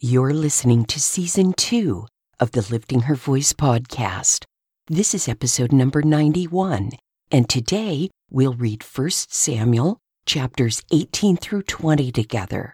You're listening to season two of the Lifting Her Voice podcast. This is episode number 91, and today we'll read 1 Samuel chapters 18 through 20 together.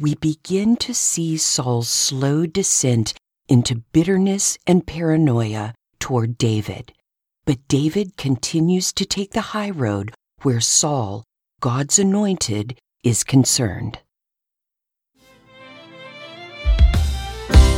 We begin to see Saul's slow descent into bitterness and paranoia toward David. But David continues to take the high road where Saul, God's anointed, is concerned.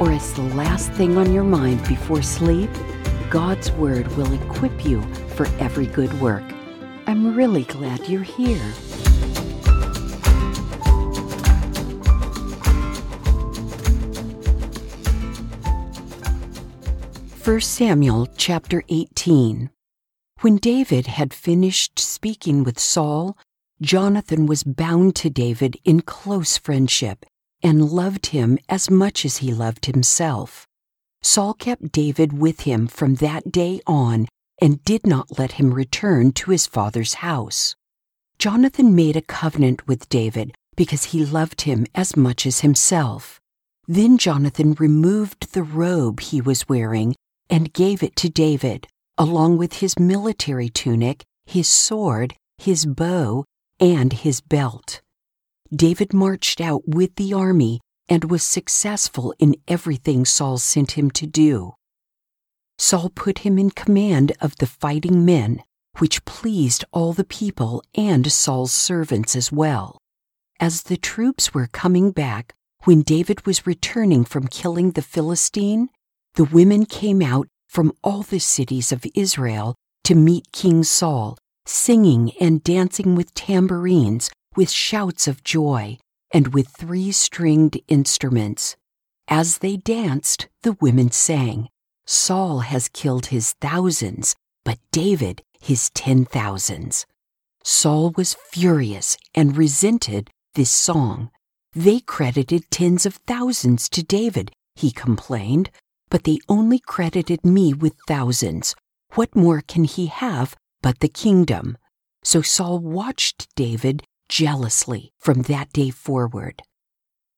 or as the last thing on your mind before sleep, God's Word will equip you for every good work. I'm really glad you're here. First Samuel chapter 18. When David had finished speaking with Saul, Jonathan was bound to David in close friendship and loved him as much as he loved himself. Saul kept David with him from that day on and did not let him return to his father's house. Jonathan made a covenant with David because he loved him as much as himself. Then Jonathan removed the robe he was wearing and gave it to David, along with his military tunic, his sword, his bow, and his belt. David marched out with the army and was successful in everything Saul sent him to do. Saul put him in command of the fighting men, which pleased all the people and Saul's servants as well. As the troops were coming back, when David was returning from killing the Philistine, the women came out from all the cities of Israel to meet King Saul, singing and dancing with tambourines with shouts of joy and with three stringed instruments. As they danced, the women sang, Saul has killed his thousands, but David his ten thousands. Saul was furious and resented this song. They credited tens of thousands to David, he complained, but they only credited me with thousands. What more can he have but the kingdom? So Saul watched David jealously from that day forward.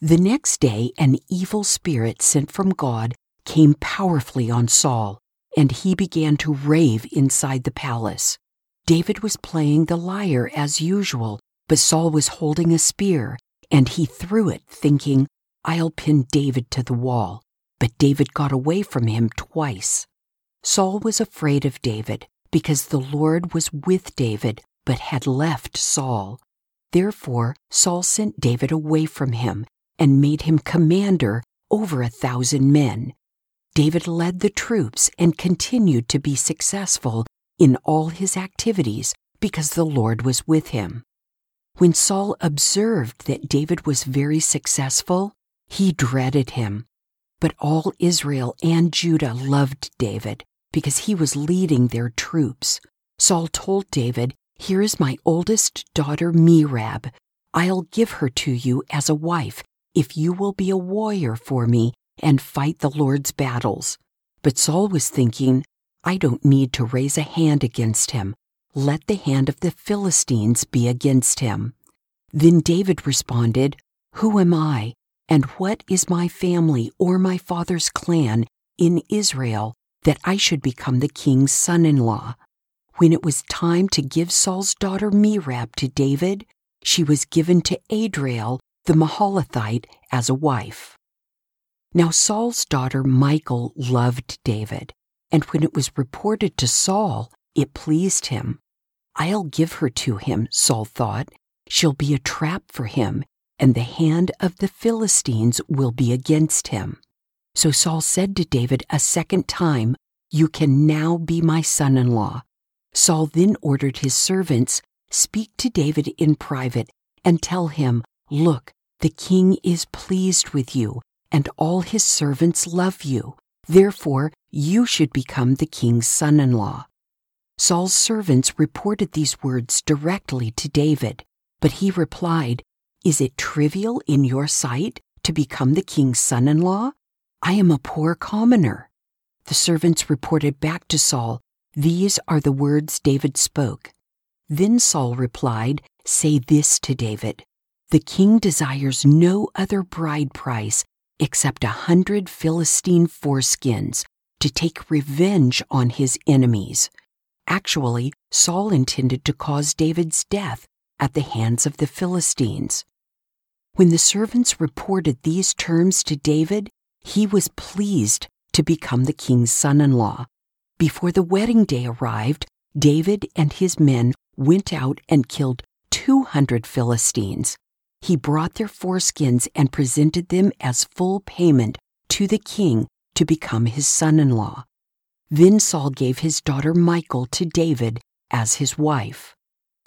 The next day, an evil spirit sent from God came powerfully on Saul, and he began to rave inside the palace. David was playing the lyre as usual, but Saul was holding a spear, and he threw it, thinking, I'll pin David to the wall. But David got away from him twice. Saul was afraid of David because the Lord was with David but had left Saul. Therefore, Saul sent David away from him and made him commander over a thousand men. David led the troops and continued to be successful in all his activities because the Lord was with him. When Saul observed that David was very successful, he dreaded him. But all Israel and Judah loved David because he was leading their troops. Saul told David here is my oldest daughter, Merab. I'll give her to you as a wife if you will be a warrior for me and fight the Lord's battles. But Saul was thinking, I don't need to raise a hand against him. Let the hand of the Philistines be against him. Then David responded, Who am I, and what is my family or my father's clan in Israel that I should become the king's son in law? When it was time to give Saul's daughter Merab to David, she was given to Adriel the Meholathite as a wife. Now Saul's daughter Michal loved David, and when it was reported to Saul, it pleased him. I'll give her to him, Saul thought. She'll be a trap for him, and the hand of the Philistines will be against him. So Saul said to David a second time, You can now be my son in law. Saul then ordered his servants, Speak to David in private and tell him, Look, the king is pleased with you and all his servants love you. Therefore, you should become the king's son in law. Saul's servants reported these words directly to David, but he replied, Is it trivial in your sight to become the king's son in law? I am a poor commoner. The servants reported back to Saul, These are the words David spoke. Then Saul replied, Say this to David The king desires no other bride price except a hundred Philistine foreskins to take revenge on his enemies. Actually, Saul intended to cause David's death at the hands of the Philistines. When the servants reported these terms to David, he was pleased to become the king's son in law. Before the wedding day arrived, David and his men went out and killed 200 Philistines he brought their foreskins and presented them as full payment to the king to become his son in law. Then Saul gave his daughter Michal to David as his wife.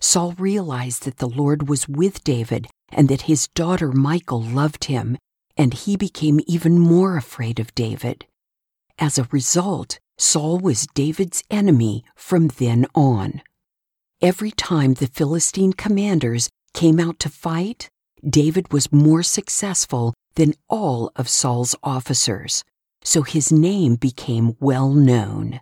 Saul realized that the Lord was with David and that his daughter Michal loved him, and he became even more afraid of David. As a result, Saul was David's enemy from then on. Every time the Philistine commanders came out to fight, David was more successful than all of Saul's officers, so his name became well known.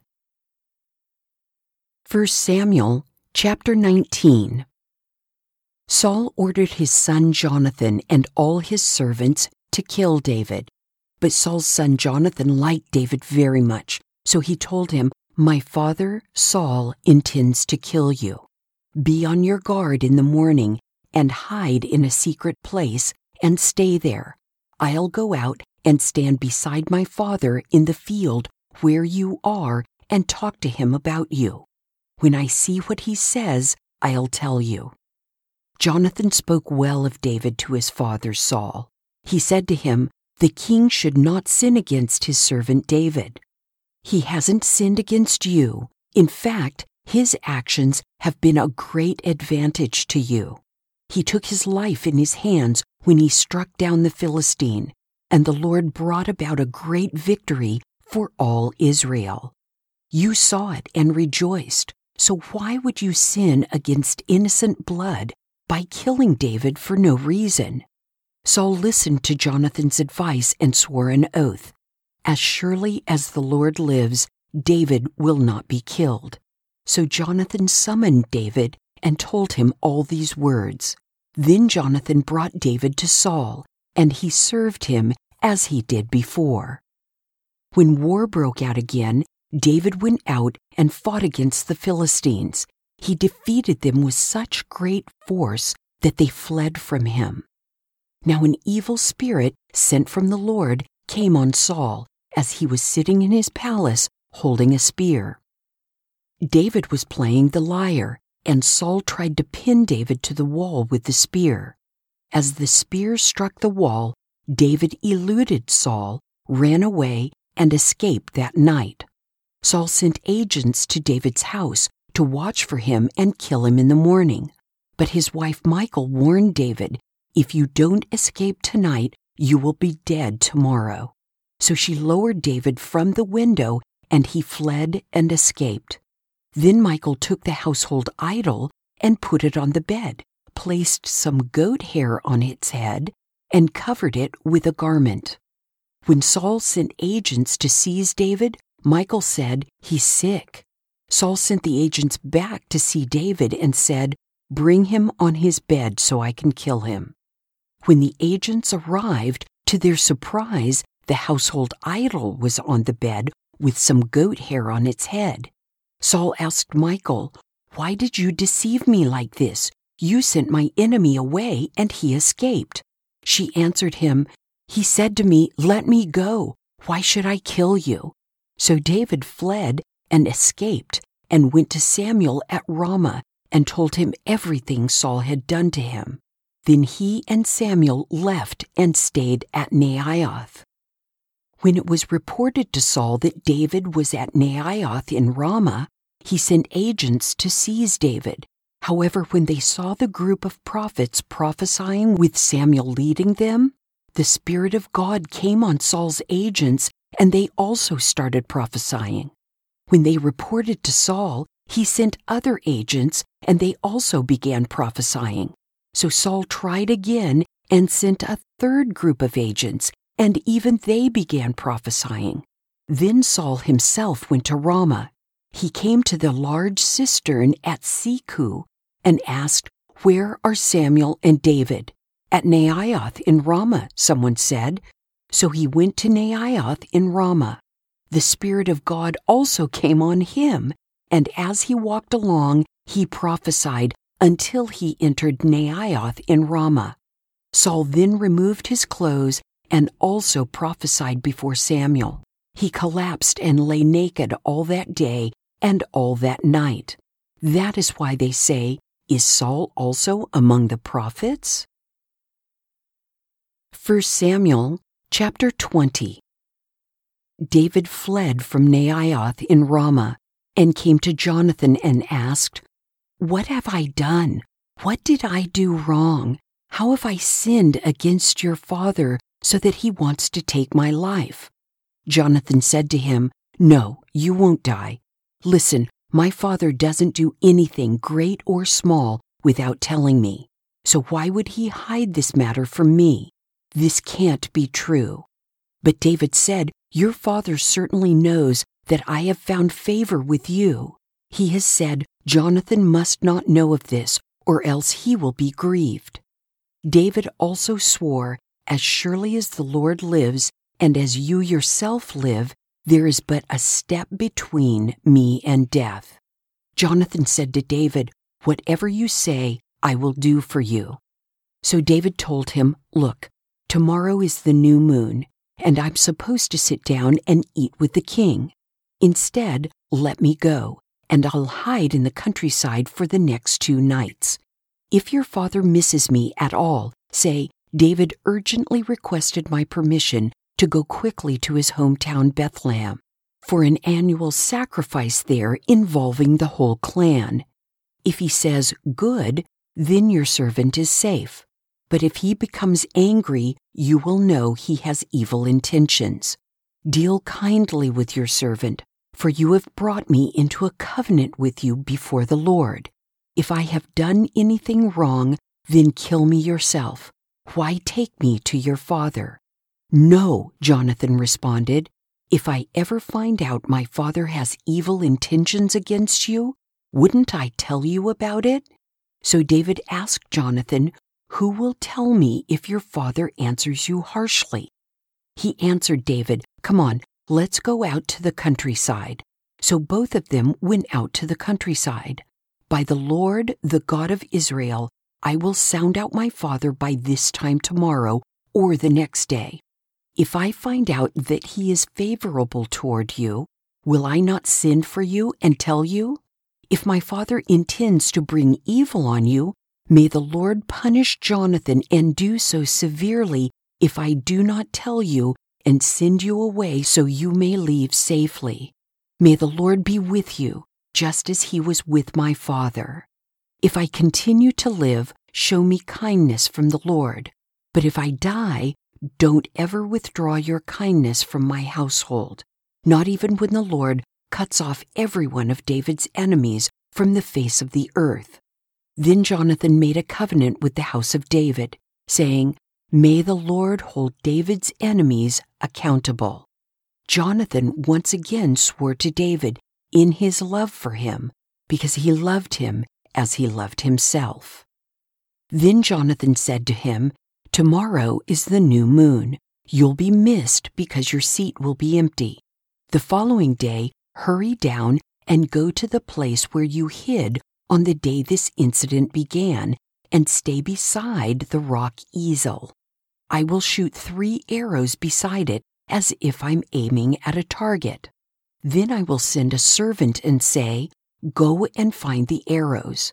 1 Samuel chapter 19 Saul ordered his son Jonathan and all his servants to kill David. But Saul's son Jonathan liked David very much, so he told him, My father, Saul, intends to kill you. Be on your guard in the morning and hide in a secret place and stay there. I'll go out and stand beside my father in the field where you are and talk to him about you. When I see what he says, I'll tell you. Jonathan spoke well of David to his father Saul. He said to him, The king should not sin against his servant David. He hasn't sinned against you. In fact, his actions have been a great advantage to you. He took his life in his hands when he struck down the Philistine, and the Lord brought about a great victory for all Israel. You saw it and rejoiced, so why would you sin against innocent blood by killing David for no reason? Saul listened to Jonathan's advice and swore an oath As surely as the Lord lives, David will not be killed. So Jonathan summoned David and told him all these words. Then Jonathan brought David to Saul, and he served him as he did before. When war broke out again, David went out and fought against the Philistines. He defeated them with such great force that they fled from him. Now an evil spirit sent from the Lord came on Saul as he was sitting in his palace holding a spear. David was playing the lyre and Saul tried to pin David to the wall with the spear. As the spear struck the wall, David eluded Saul, ran away, and escaped that night. Saul sent agents to David's house to watch for him and kill him in the morning. But his wife Michal warned David, If you don't escape tonight, you will be dead tomorrow. So she lowered David from the window, and he fled and escaped. Then Michal took the household idol and put it on the bed, placed some goat hair on its head, and covered it with a garment. When Saul sent agents to seize David, Michal said, He's sick. Saul sent the agents back to see David and said, Bring him on his bed so I can kill him. When the agents arrived, to their surprise, the household idol was on the bed with some goat hair on its head. Saul asked Michal, Why did you deceive me like this? You sent my enemy away, and he escaped. She answered him, He said to me, Let me go. Why should I kill you? So David fled and escaped, and went to Samuel at Ramah, and told him everything Saul had done to him. Then he and Samuel left and stayed at Naioth. When it was reported to Saul that David was at Naioth in Ramah, he sent agents to seize David. However, when they saw the group of prophets prophesying with Samuel leading them, the Spirit of God came on Saul's agents, and they also started prophesying. When they reported to Saul, he sent other agents, and they also began prophesying. So Saul tried again and sent a third group of agents, and even they began prophesying. Then Saul himself went to Ramah. He came to the large cistern at Seku and asked, Where are Samuel and David? At Naioth in Ramah, someone said. So he went to Naioth in Ramah. The Spirit of God also came on him, and as he walked along, he prophesied until he entered Naioth in Ramah. Saul then removed his clothes and also prophesied before Samuel. He collapsed and lay naked all that day and all that night. That is why they say, Is Saul also among the prophets? 1 Samuel chapter 20 David fled from Naioth in Ramah and came to Jonathan and asked, What have I done? What did I do wrong? How have I sinned against your father so that he wants to take my life? Jonathan said to him, No, you won't die. Listen, my father doesn't do anything great or small without telling me. So why would he hide this matter from me? This can't be true. But David said, Your father certainly knows that I have found favor with you. He has said, Jonathan must not know of this, or else he will be grieved. David also swore, As surely as the Lord lives, and as you yourself live, there is but a step between me and death. Jonathan said to David, Whatever you say, I will do for you. So David told him, Look, tomorrow is the new moon, and I'm supposed to sit down and eat with the king. Instead, let me go, and I'll hide in the countryside for the next two nights. If your father misses me at all, say, David urgently requested my permission to go quickly to his hometown Bethlehem for an annual sacrifice there involving the whole clan. If he says, Good, then your servant is safe. But if he becomes angry, you will know he has evil intentions. Deal kindly with your servant, for you have brought me into a covenant with you before the Lord. If I have done anything wrong, then kill me yourself. Why take me to your father? No, Jonathan responded. If I ever find out my father has evil intentions against you, wouldn't I tell you about it? So David asked Jonathan, Who will tell me if your father answers you harshly? He answered David, Come on, let's go out to the countryside. So both of them went out to the countryside. By the Lord, the God of Israel, I will sound out my father by this time tomorrow or the next day. If I find out that he is favorable toward you, will I not send for you and tell you? If my father intends to bring evil on you, may the Lord punish Jonathan and do so severely if I do not tell you and send you away so you may leave safely. May the Lord be with you, just as he was with my father. If I continue to live, show me kindness from the Lord. But if I die, don't ever withdraw your kindness from my household, not even when the Lord cuts off every one of David's enemies from the face of the earth. Then Jonathan made a covenant with the house of David, saying, May the Lord hold David's enemies accountable. Jonathan once again swore to David in his love for him, because he loved him as he loved himself. Then Jonathan said to him, Tomorrow is the new moon. You'll be missed because your seat will be empty. The following day, hurry down and go to the place where you hid on the day this incident began and stay beside the rock Ezel. I will shoot three arrows beside it as if I'm aiming at a target. Then I will send a servant and say, Go and find the arrows.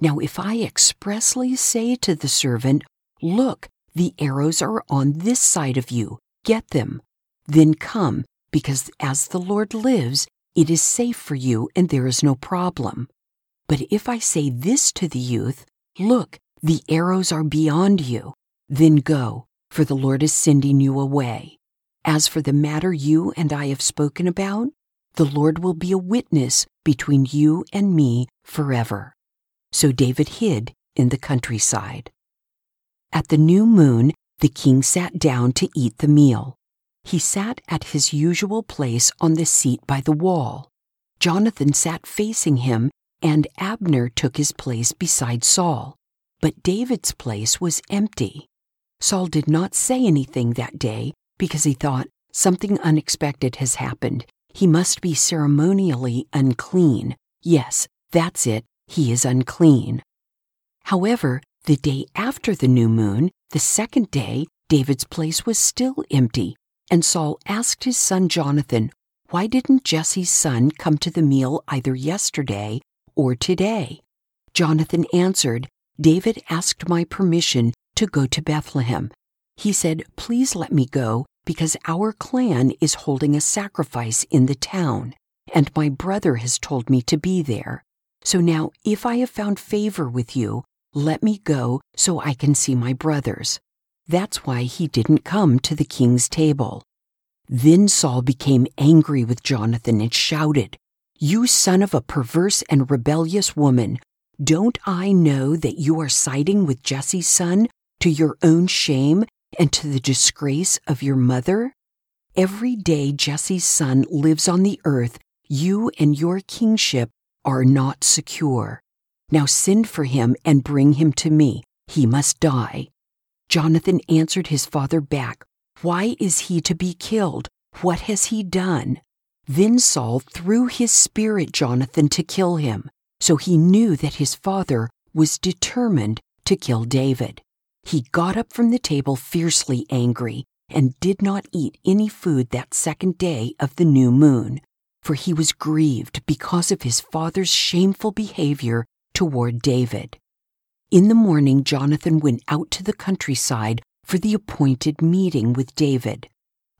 Now, if I expressly say to the servant, Look, the arrows are on this side of you. Get them. Then come, because as the Lord lives, it is safe for you and there is no problem. But if I say this to the youth, Look, the arrows are beyond you, then go, for the Lord is sending you away. As for the matter you and I have spoken about, the Lord will be a witness between you and me forever. So David hid in the countryside. At the new moon, the king sat down to eat the meal. He sat at his usual place on the seat by the wall. Jonathan sat facing him, and Abner took his place beside Saul. But David's place was empty. Saul did not say anything that day because he thought something unexpected has happened. He must be ceremonially unclean. Yes, that's it, he is unclean. However, the day after the new moon, the second day, David's place was still empty, and Saul asked his son Jonathan, Why didn't Jesse's son come to the meal either yesterday or today? Jonathan answered, David asked my permission to go to Bethlehem. He said, Please let me go because our clan is holding a sacrifice in the town, and my brother has told me to be there. So now, if I have found favor with you, let me go so I can see my brothers. That's why he didn't come to the king's table. Then Saul became angry with Jonathan and shouted, You son of a perverse and rebellious woman, don't I know that you are siding with Jesse's son to your own shame and to the disgrace of your mother? Every day Jesse's son lives on the earth, you and your kingship are not secure. Now send for him and bring him to me. He must die. Jonathan answered his father back, Why is he to be killed? What has he done? Then Saul threw his spear at Jonathan to kill him, so he knew that his father was determined to kill David. He got up from the table fiercely angry and did not eat any food that second day of the new moon, for he was grieved because of his father's shameful behavior toward David. In the morning, Jonathan went out to the countryside for the appointed meeting with David.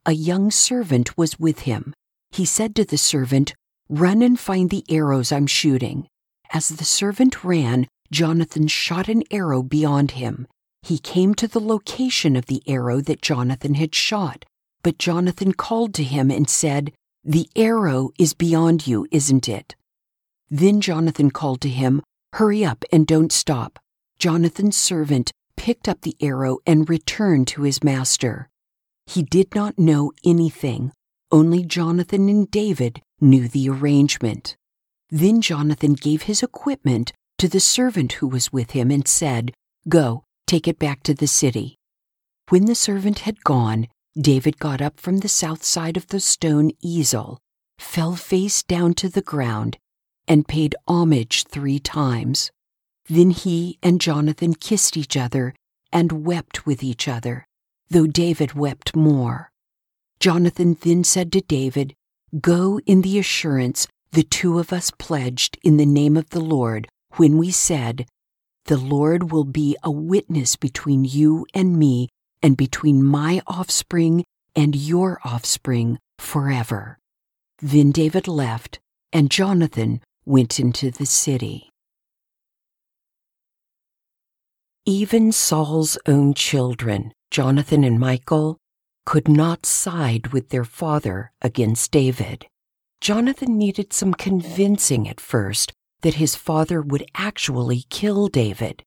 A young servant was with him. He said to the servant, Run and find the arrows I'm shooting. As the servant ran, Jonathan shot an arrow beyond him. He came to the location of the arrow that Jonathan had shot, but Jonathan called to him and said, The arrow is beyond you, isn't it? Then Jonathan called to him, Hurry up and don't stop. Jonathan's servant picked up the arrow and returned to his master. He did not know anything, only Jonathan and David knew the arrangement. Then Jonathan gave his equipment to the servant who was with him and said, Go, take it back to the city. When the servant had gone, David got up from the south side of the stone Ezel, fell face down to the ground, and paid homage three times. Then he and Jonathan kissed each other and wept with each other, though David wept more. Jonathan then said to David, Go in the assurance the two of us pledged in the name of the Lord when we said, the Lord will be a witness between you and me, and between my offspring and your offspring forever. Then David left, and Jonathan went into the city. Even Saul's own children, Jonathan and Michal, could not side with their father against David. Jonathan needed some convincing at first that his father would actually kill David.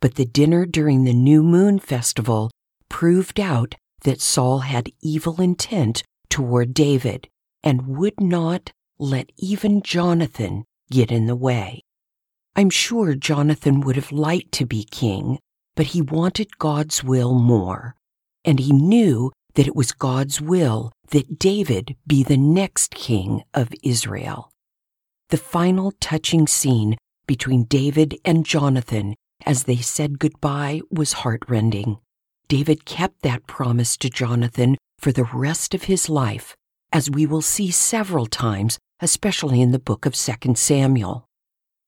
But the dinner during the New Moon Festival proved out that Saul had evil intent toward David and would not let even Jonathan get in the way. I'm sure Jonathan would have liked to be king, but he wanted God's will more, and he knew that it was God's will that David be the next king of Israel. The final touching scene between David and Jonathan as they said goodbye was heartrending. David kept that promise to Jonathan for the rest of his life, as we will see several times, especially in the book of 2 Samuel.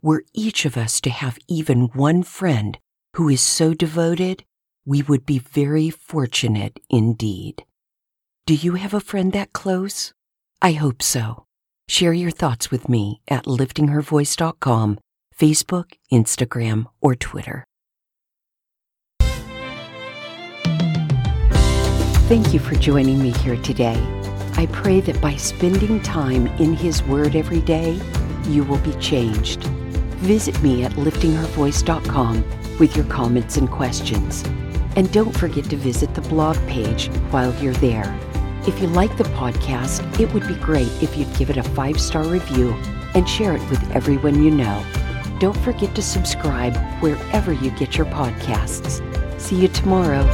Were each of us to have even one friend who is so devoted, we would be very fortunate indeed. Do you have a friend that close? I hope so. Share your thoughts with me at liftinghervoice.com, Facebook, Instagram, or Twitter. Thank you for joining me here today. I pray that by spending time in His Word every day, you will be changed. Visit me at liftinghervoice.com with your comments and questions. And don't forget to visit the blog page while you're there. If you like the podcast, it would be great if you'd give it a five star review and share it with everyone you know. Don't forget to subscribe wherever you get your podcasts. See you tomorrow.